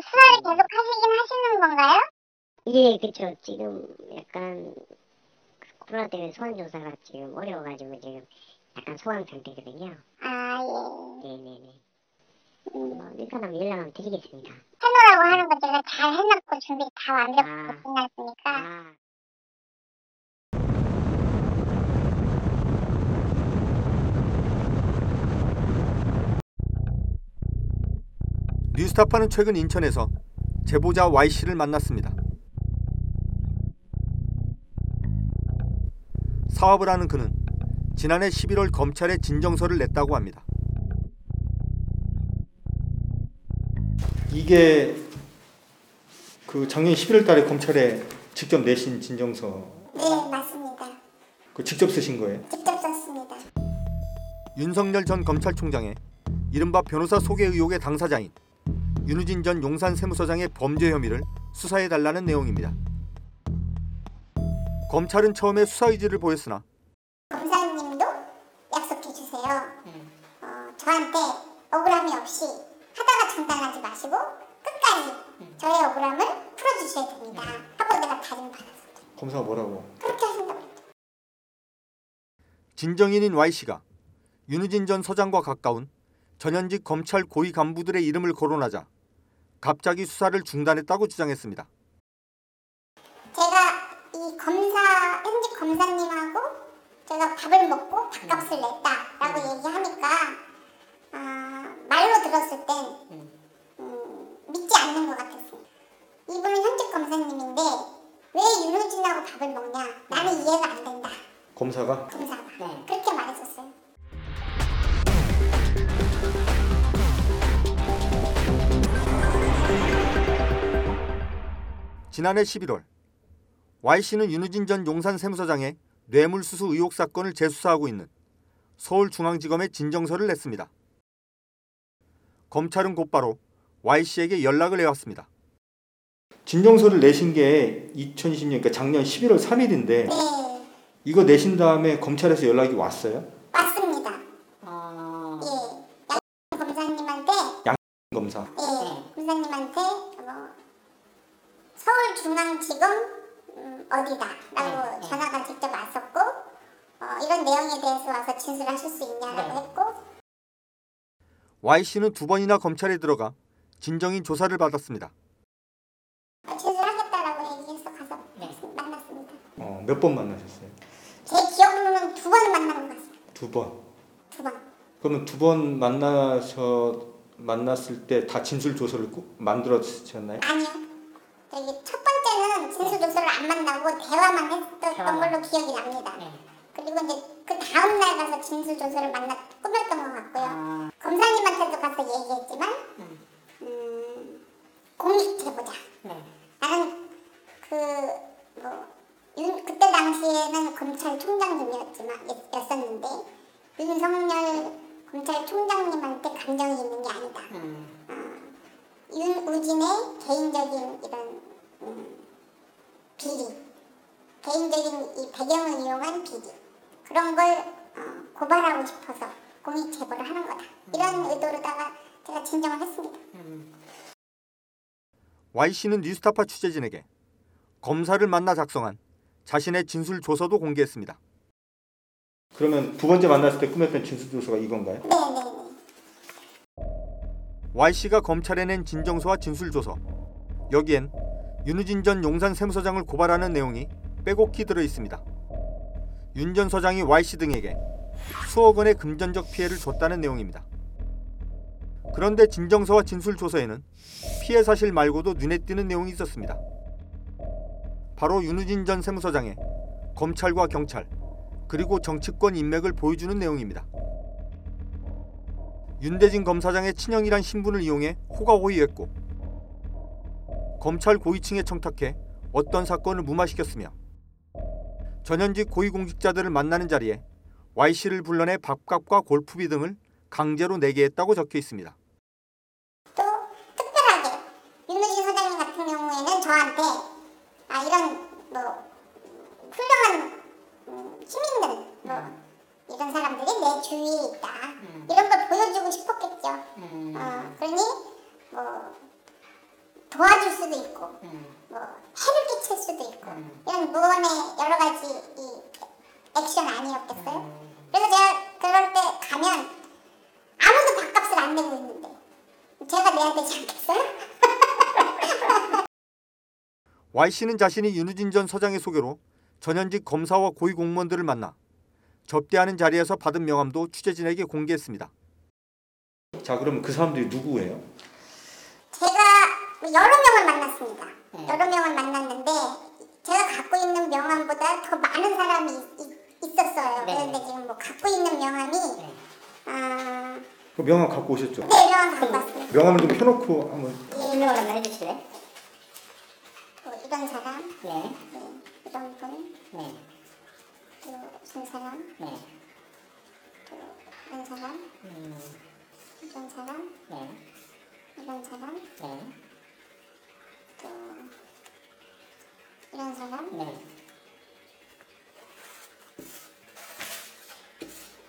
지금 수사를 계속 하시긴 하시는 건가요? 예, 그쵸. 지금 약간 코로나 때문에 소환 조사가 지금 어려워가지고 지금 약간 소강 상태거든요. 아, 예. 네네네. 음, 뭐 일단 한번 연락 한번 드리겠습니다. 해놓으라고 하는 거 제가 잘 해놨고 준비 다 완벽하게 아. 끝났으니까. 아, 뉴스타파는 최근 인천에서 제보자 Y씨를 만났습니다. 사업을 하는 그는 지난해 11월 검찰에 진정서를 냈다고 합니다. 이게 그 작년 11월 달에 검찰에 직접 내신 진정서 네, 맞습니다. 그 직접 쓰신 거예요? 직접 썼습니다. 윤석열 전 검찰총장의 이른바 변호사 소개 의혹의 당사자인 윤우진 전 용산 세무서장의 범죄 혐의를 수사해 달라는 내용입니다. 검찰은 처음에 수사 의지를 보였으나 검사님도 약속해 주세요. 어, 저한테 억울함이 없이 하다가 중단하지 마시고 끝까지 저의 억울함을 풀어주셔야 됩니다. 하고 내가 다짐 받았어요. 검사가 뭐라고? 그렇게 하신다고. 진정인인 Y씨가 윤우진 전 서장과 가까운 전현직 검찰 고위 간부들의 이름을 거론하자 갑자기 수사를 중단했다고 주장했습니다. 제가 이 검사 현직 검사님하고 제가 밥을 먹고 밥값을 냈다라고 얘기하니까 아, 말로 들었을 땐 음, 믿지 않는 것 같았어요. 이분은 현직 검사님인데 왜 윤호진하고 밥을 먹냐? 나는 이해가 안 된다. 검사가 검사가 네. 그렇게 말했었어요. 지난해 11월 Y씨는 윤우진 전 용산 세무서장의 뇌물수수 의혹 사건을 재수사하고 있는 서울중앙지검에 진정서를 냈습니다. 검찰은 곧바로 Y씨에게 연락을 해왔습니다. 진정서를 내신 게 2020년 그러니까 작년 11월 3일인데 네, 이거 내신 다음에 검찰에서 연락이 왔어요? 맞습니다. 어, 예, 양 검사님한테 검사. 예, 검사님한테 뭐 서울중앙지검 음, 어디다라고 네, 네. 전화가 직접 왔었고 어, 이런 내용에 대해서 와서 진술하실 수 있냐라고 네. 했고 Y씨는 두 번이나 검찰에 들어가 진정인 조사를 받았습니다. 어, 진술하겠다라고 얘기해서 가서 네. 만났습니다. 어, 몇 번 만나셨어요? 제 기억으로는 두 번 만난 것 같습니다. 두 번. 두 번. 그러면 두 번 만나서 만났을 때 다 진술 조서를 꼭 만들었셨나요? 아니요. 저기 첫 번째는 진술 조서를 안 만나고 대화만 했었던 대화만. 걸로 기억이 납니다. 네. 그리고 이제 그 다음 날 가서 진술 조서를 만나 꾸몄던 것 같고요. 아, 검사님한테도 가서 얘기했지만 음. 음, 공익 제보자. 네. 나는 그뭐 그때 당시에는 검찰총장님이었지만 였었는데 윤석열 검찰총장님한테 감정이 있는 게 아니다. 음, 윤우진의 개인적인 이런 음, 비리, 개인적인 이 배경을 이용한 비리 그런 걸 어, 고발하고 싶어서 공익 제보를 하는 거다. 이런 의도로다가 제가 진정을 했습니다. 음. Y씨는 뉴스타파 취재진에게 검사를 만나 작성한 자신의 진술 조서도 공개했습니다. 그러면 두 번째 만났을 때 꾸몄던 진술 조서가 이건가요? 네 네 네. Y씨가 검찰에 낸 진정서와 진술 조서 여기엔 윤우진 전 용산 세무서장을 고발하는 내용이 빼곡히 들어 있습니다. 윤 전 서장이 Y씨 등에게 수억 원의 금전적 피해를 줬다는 내용입니다. 그런데 진정서와 진술 조서에는 피해 사실 말고도 눈에 띄는 내용이 있었습니다. 바로 윤우진 전 세무서장의 검찰과 경찰 그리고 정치권 인맥을 보여주는 내용입니다. 윤대진 검사장의 친형이란 신분을 이용해 호가호위했고 검찰 고위층에 청탁해 어떤 사건을 무마시켰으며 전현직 고위공직자들을 만나는 자리에 Y씨를 불러내 밥값과 골프비 등을 강제로 내게 했다고 적혀 있습니다. 또 특별하게 윤우진 사장님 같은 경우에는 저한테 아 이런 뭐 훌륭한 음, 힘 있는 뭐 이런 사람들이 내 주위에 있다 이런 걸 음. 어, 그러니 뭐뭐 해를 끼칠 수도 있고 이런 무언의 여러 가지 이 액션 아니었겠어요? 그래서 제가 그럴 때 가면 아무도 밥값을 안 내고 있는데 제가 내야 되지 않겠어요? Y 씨는 자신이 윤우진 전 서장의 소개로 전현직 검사와 고위 공무원들을 만나 접대하는 자리에서 받은 명함도 취재진에게 공개했습니다. 자, 그럼 그 사람들이 누구예요? 제가 여러 명을 만났습니다. 여러 명을 만났는데 제가 갖고 있는 명함보다 더 많은 사람이 있, 었어요 네. 그런데 지금 뭐 갖고 있는 명함이 아, 그 명함 갖고 오셨죠? 네 명함 갖고 왔습니다. 명함을 좀 펴놓고 한번 설명을 한번 해주실래요? 뭐 이런 사람, 네, 네, 이런 분, 네, 또 무슨 사람, 네, 또 이런 사람, 음, 이런 사람, 네, 이런 사람, 네, 또 이런 사람, 네,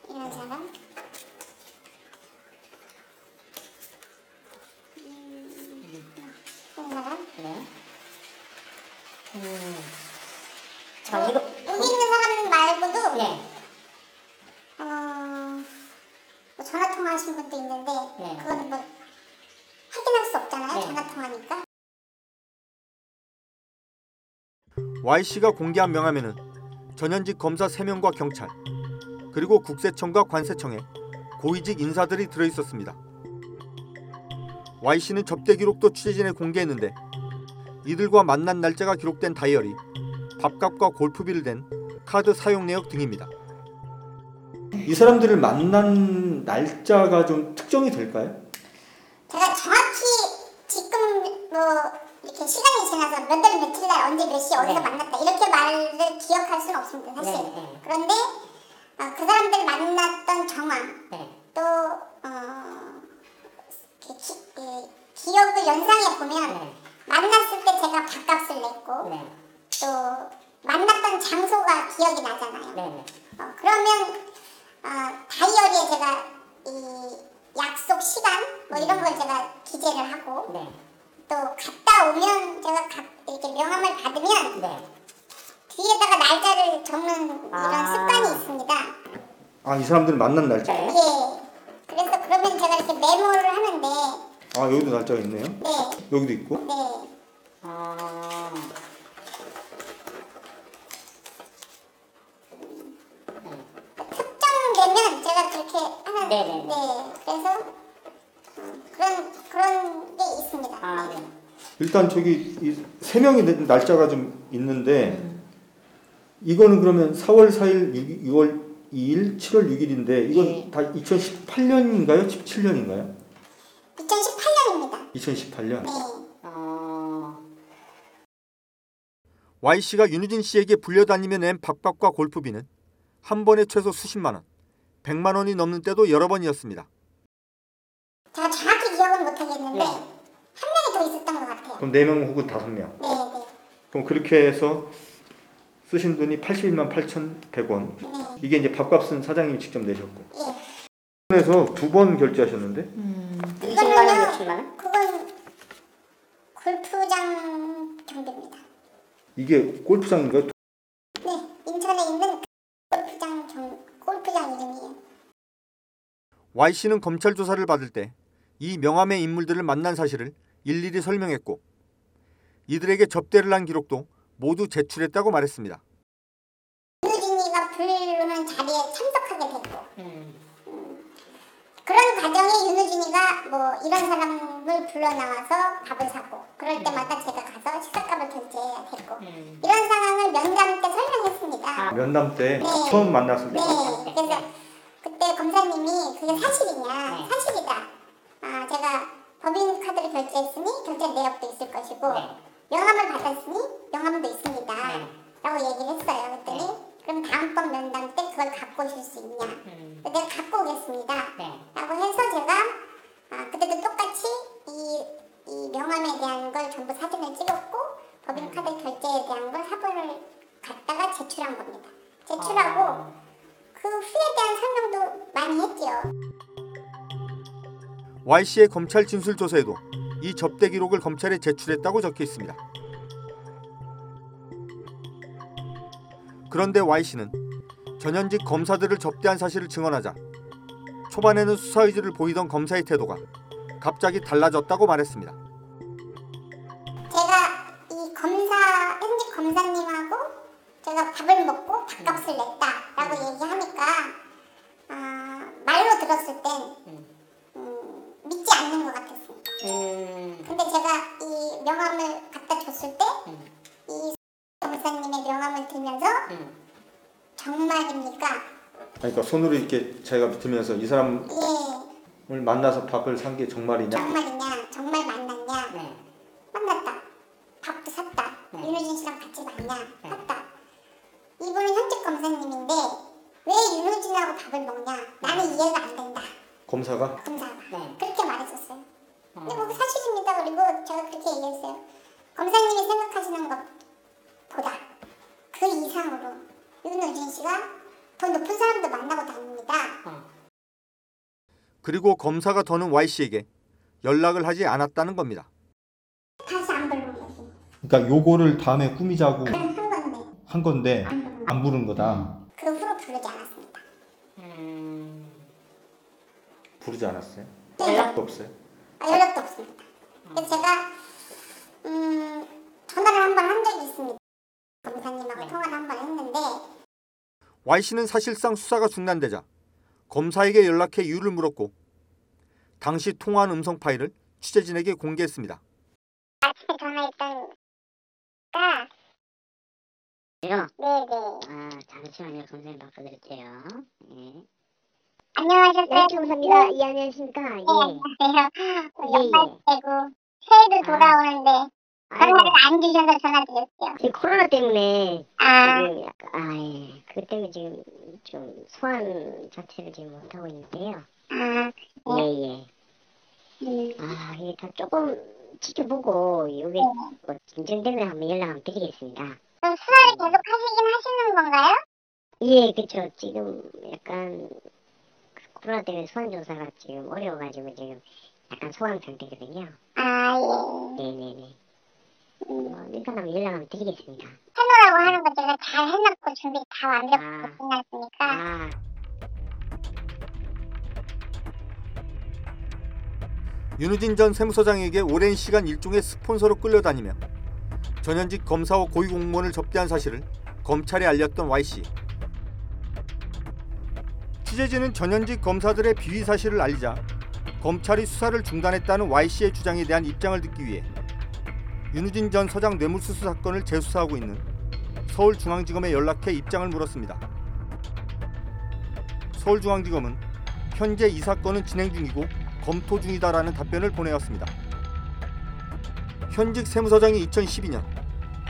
이런 사람. 음, 이런 사람. 네. 음, 저 이거 여기 있는 사람 말고도 네, 어, 뭐 전화 통화하신 분도 있는데 네. 그거는 뭐 확인할 수 없잖아요. 네. 전화 통화니까. Y 씨가 공개한 명함에는 전현직 검사 3명과 경찰 그리고 국세청과 관세청의 고위직 인사들이 들어 있었습니다. Y 씨는 접대 기록도 취재진에 공개했는데 이들과 만난 날짜가 기록된 다이어리, 밥값과 골프비를 댄 카드 사용 내역 등입니다. 이 사람들을 만난 날짜가 좀 특정이 될까요? 제가 정확히 지금 뭐 이렇게 시간이 지나서 몇 달 며칠 날 언제 몇시 어디서 네. 만났다 이렇게 말을 기억할 수는 없습니다. 사실. 네, 네. 그런데 어, 그 사람들 만났던 정황 네, 또 어, 기, 기, 그 기억을 연상해 보면 네, 만났을 때 제가 밥값을 냈고 네, 또 만났던 장소가 기억이 나잖아요. 네, 네. 어, 그러면 어, 다이어리에 제가 이 약속 시간 뭐 이런 걸 제가 기재를 하고 네, 또 갔다 오면 제가 가, 이렇게 명함을 받으면 네. 뒤에다가 날짜를 적는 이런 아. 습관이 있습니다. 아, 이 사람들 만난 날짜. 네. 예. 그래서 그러면 제가 이렇게 메모를 하는데 아, 여기도 날짜가 있네요. 네, 여기도 있고. 네. 아, 특정되면 제가 그렇게 하는 네네네. 네. 그래서 어, 그런 그런 게 있습니다. 아, 네. 일단 저기 이세 명이 된 날짜가 좀 있는데 이거는 그러면 4월 4일, 6, 월 2일, 7월 6일인데 이건 네. 다 2018년인가요? 17년인가요? 2018년입니다. 2018년. 네. 어, Y 씨가 윤우진 씨에게 불려다니며 낸 밥값과 골프비는 한 번에 최소 수십만 원, 100만 원이 넘는 때도 여러 번이었습니다. 네. 한 명이 더 있었던 것 같아요. 그럼 4명 혹은 5명. 네, 네, 그럼 그렇게 해서 쓰신 돈이 81만 8,100원. 네. 이게 이제 밥값은 사장님이 직접 내셨고. 예. 그래서 두 번 결제하셨는데 20만 원, 60만 원? 그건 골프장 경비입니다. 이게 골프장인가요? 네, 인천에 있는 골프장 경 골프장 이름이에요. Y 씨는 검찰 조사를 받을 때 이 명함의 인물들을 만난 사실을 일일이 설명했고 이들에게 접대를 한 기록도 모두 제출했다고 말했습니다. 윤우진이가 부르는 자리에 참석하게 됐고 음, 그런 과정에 윤우진이가 뭐 이런 사람을 불러 나와서 밥을 사고 그럴 때마다 제가 가서 식사값을 결제해야 됐고 음. 이런 상황을 면담 때 설명했습니다. 아. 면담 때 네. 처음 만났을 때 네, 그래서 그때 검사님이 그게 사실이냐 네. 사실이다. 아 제가 법인 카드를 결제했으니 결제 내역도 네. 명함을 받았으니 명함도 있습니다. 네. 라고 얘기를 했어요. 그랬더니 네. 그럼 다음번 면담 때 그걸 갖고 오실 수 있냐? 음, 내가 갖고 오겠습니다. 네. 라고 해서 제가 아, 그때도 똑같이 이, 이 명함에 대한 걸 전부 사진을 찍었고 법인 카드 결제에 대한 걸 사본을 갖다가 제출한 겁니다. 제출하고 아. 그 후에 대한 설명도 많이 했지요. Y 씨의 검찰 진술 조서에도 이 접대 기록을 검찰에 제출했다고 적혀 있습니다. 그런데 Y 씨는 전현직 검사들을 접대한 사실을 증언하자 초반에는 수사 의지를 보이던 검사의 태도가 갑자기 달라졌다고 말했습니다. 제가 이 검사 현직 검사님하고 제가 밥을 먹고 밥값을 냈다라고 음. 얘기하니까 아, 말로 들었을 땐 음. 명함을 갖다 줬을 때이 검사님의 명함을 들면서 음. 정말입니까? 그러니까 손으로 이렇게 자기가 들면서 이 사람을 예, 만나서 밥을 산 게 정말이냐? 정말이냐? 정말 만났냐? 네. 만났다. 밥도 샀다. 네. 윤호진 씨랑 같이 만나. 네. 샀다. 이분은 현직 검사님인데 왜 윤호진하고 밥을 먹냐? 나는 이해가 안 된다. 검사가 검사가 네. 근데 뭐 사실입니다. 그리고 제가 그렇게 얘기했어요. 검사님이 생각하시는 것보다 그 이상으로 윤호진 씨가 더 높은 사람도 만나고 다닙니다. 어. 그리고 검사가 더는 Y씨에게 연락을 하지 않았다는 겁니다. 다시 안 부르는 거지. 그러니까 요거를 다음에 꾸미자고 그냥 한 건데 한 건데 안. 안 부른 거다. 그 후로 부르지 않았습니다. 음, 부르지 않았어요? 네. 연락도 없어요? 아, 연락도 없습니다. 그래서 제가 음, 전화를 한 번 한 적이 있습니다. 검사님하고 통화를 한 번 했는데 Y씨는 사실상 수사가 중단되자 검사에게 연락해 이유를 물었고 당시 통화한 음성 파일을 취재진에게 공개했습니다. 아침에 전화했던 가 이거 네네 아 잠시만요 선생님 바꿔드릴게요. 예. 안녕하셨어요. 네 감사합니다. 예 안녕하십니까. 네, 예. 안녕하세요. 예, 연말 되고 새해도 아. 돌아오는데 아이고 전화를 안 주셔서 전화드렸어요. 지금 코로나 때문에 아, 지금 약간 아 예. 그 때문에 지금 좀 소환 자체를 지금 못 하고 있는데요. 아, 예 예. 음, 아 이게 다 조금 지켜보고 이게 뭐 진정되면 한번 연락 한번 드리겠습니다. 그럼 수사를 계속 하시긴 하시는 건가요? 예, 그쵸. 지금 약간 그 코로나 때문에 소환 조사가 지금 어려워가지고 지금 약간 소환 상태거든요. 아, 예. 네네네. 음, 뭐 일단 한번 연락 한번 드리겠습니다. 해놓으라고 하는 거 제가 잘 해놨고 준비 다 완벽하게 아. 끝났으니까 아, 윤우진 전 세무서장에게 오랜 시간 일종의 스폰서로 끌려다니며 전현직 검사와 고위공무원을 접대한 사실을 검찰에 알렸던 Y씨. 취재진은 전현직 검사들의 비위 사실을 알리자 검찰이 수사를 중단했다는 Y씨의 주장에 대한 입장을 듣기 위해 윤우진 전 서장 뇌물수수 사건을 재수사하고 있는 서울중앙지검에 연락해 입장을 물었습니다. 서울중앙지검은 현재 이 사건은 진행 중이고 검토 중이다라는 답변을 보내왔습니다. 현직 세무서장이 2012년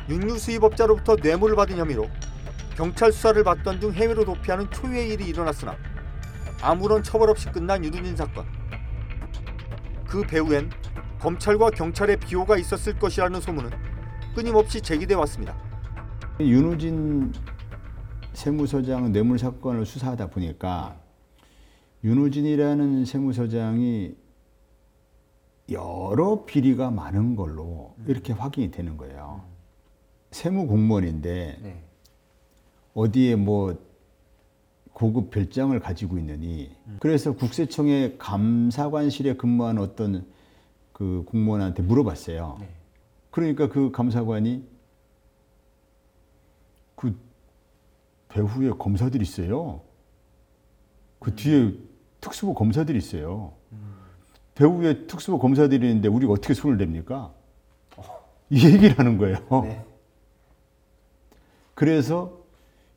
육류 수입업자로부터 뇌물을 받은 혐의로 경찰 수사를 받던 중 해외로 도피하는 초유의 일이 일어났으나 아무런 처벌 없이 끝난 윤우진 사건. 그 배후엔 검찰과 경찰의 비호가 있었을 것이라는 소문은 끊임없이 제기돼 왔습니다. 윤우진 세무서장 뇌물 사건을 수사하다 보니까 윤우진이라는 세무서장이 여러 비리가 많은 걸로 이렇게 확인이 되는 거예요. 세무 공무원인데 어디에 뭐 고급 별장을 가지고 있느니 그래서 국세청의 감사관실에 근무한 어떤 그 공무원한테 물어봤어요. 그러니까 그 감사관이 그 배후에 검사들이 있어요. 그 뒤에 특수부 검사들이 있어요. 배후에 특수부 검사들이 있는데 우리가 어떻게 손을 댑니까? 이 얘기를 하는 거예요. 그래서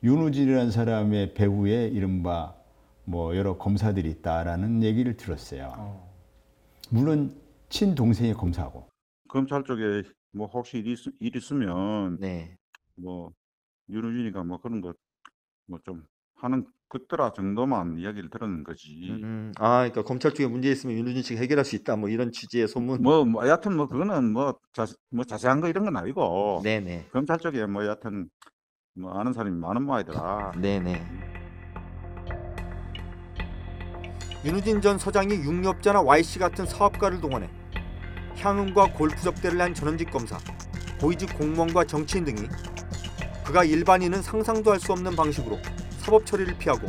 윤우진이라는 사람의 배후에 이른바 뭐 여러 검사들이 있다라는 얘기를 들었어요. 물론 친동생이 검사고. 검찰 쪽에 뭐 혹시 일, 있, 일 있으면 네. 뭐 윤우진이가 뭐 그런 거 뭐 좀 하는 그때라 정도만 이야기를 들었는 거지. 음, 아, 그러니까 검찰 쪽에 문제 있으면 윤우진 씨가 해결할 수 있다. 뭐 이런 취지의 소문. 뭐, 뭐 여하튼 뭐 그거는 뭐, 자, 뭐 자세한 거 이런 건 아니고 네네. 검찰 쪽에 뭐 여하튼 뭐 아는 사람이 많은 모양이더라. 네네. 윤우진 전 서장이 육류업자나 Y씨 같은 사업가를 동원해 향응과 골프 접대를 한 전현직 검사, 고위직 공무원과 정치인 등이 그가 일반인은 상상도 할 수 없는 방식으로 사법 처리를 피하고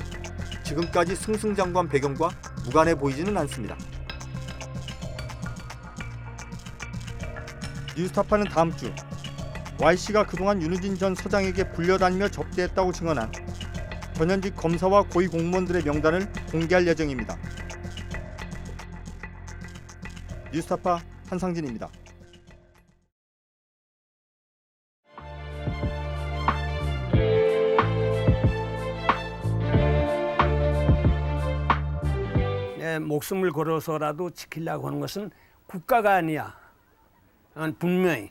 지금까지 승승장구한 배경과 무관해 보이지는 않습니다. 뉴스타파는 다음 주 Y씨가 그동안 윤우진 전 서장에게 불려다니며 접대했다고 증언한 전현직 검사와 고위 공무원들의 명단을 공개할 예정입니다. 뉴스타파 한상진입니다. 내 목숨을 걸어서라도 지키려고 하는 것은 국가가 아니야. 난 분명히